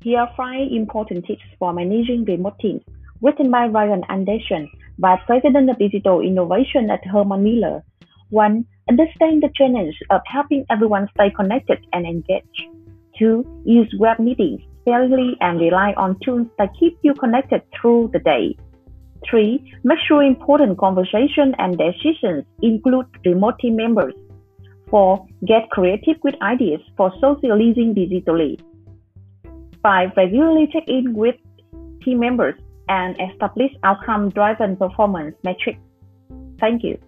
Here are five important tips for managing remote teams, written by Ryan Anderson, Vice President of Digital Innovation at Herman Miller. 1. Understand the challenge of helping everyone stay connected and engaged. 2. Use web meetings sparingly and rely on tools that keep you connected through the day. 3. Make sure important conversations and decisions include remote team members. 4. Get creative with ideas for socializing digitally. 5. Regularly check in with team members and establish outcome driven performance metrics. Thank you.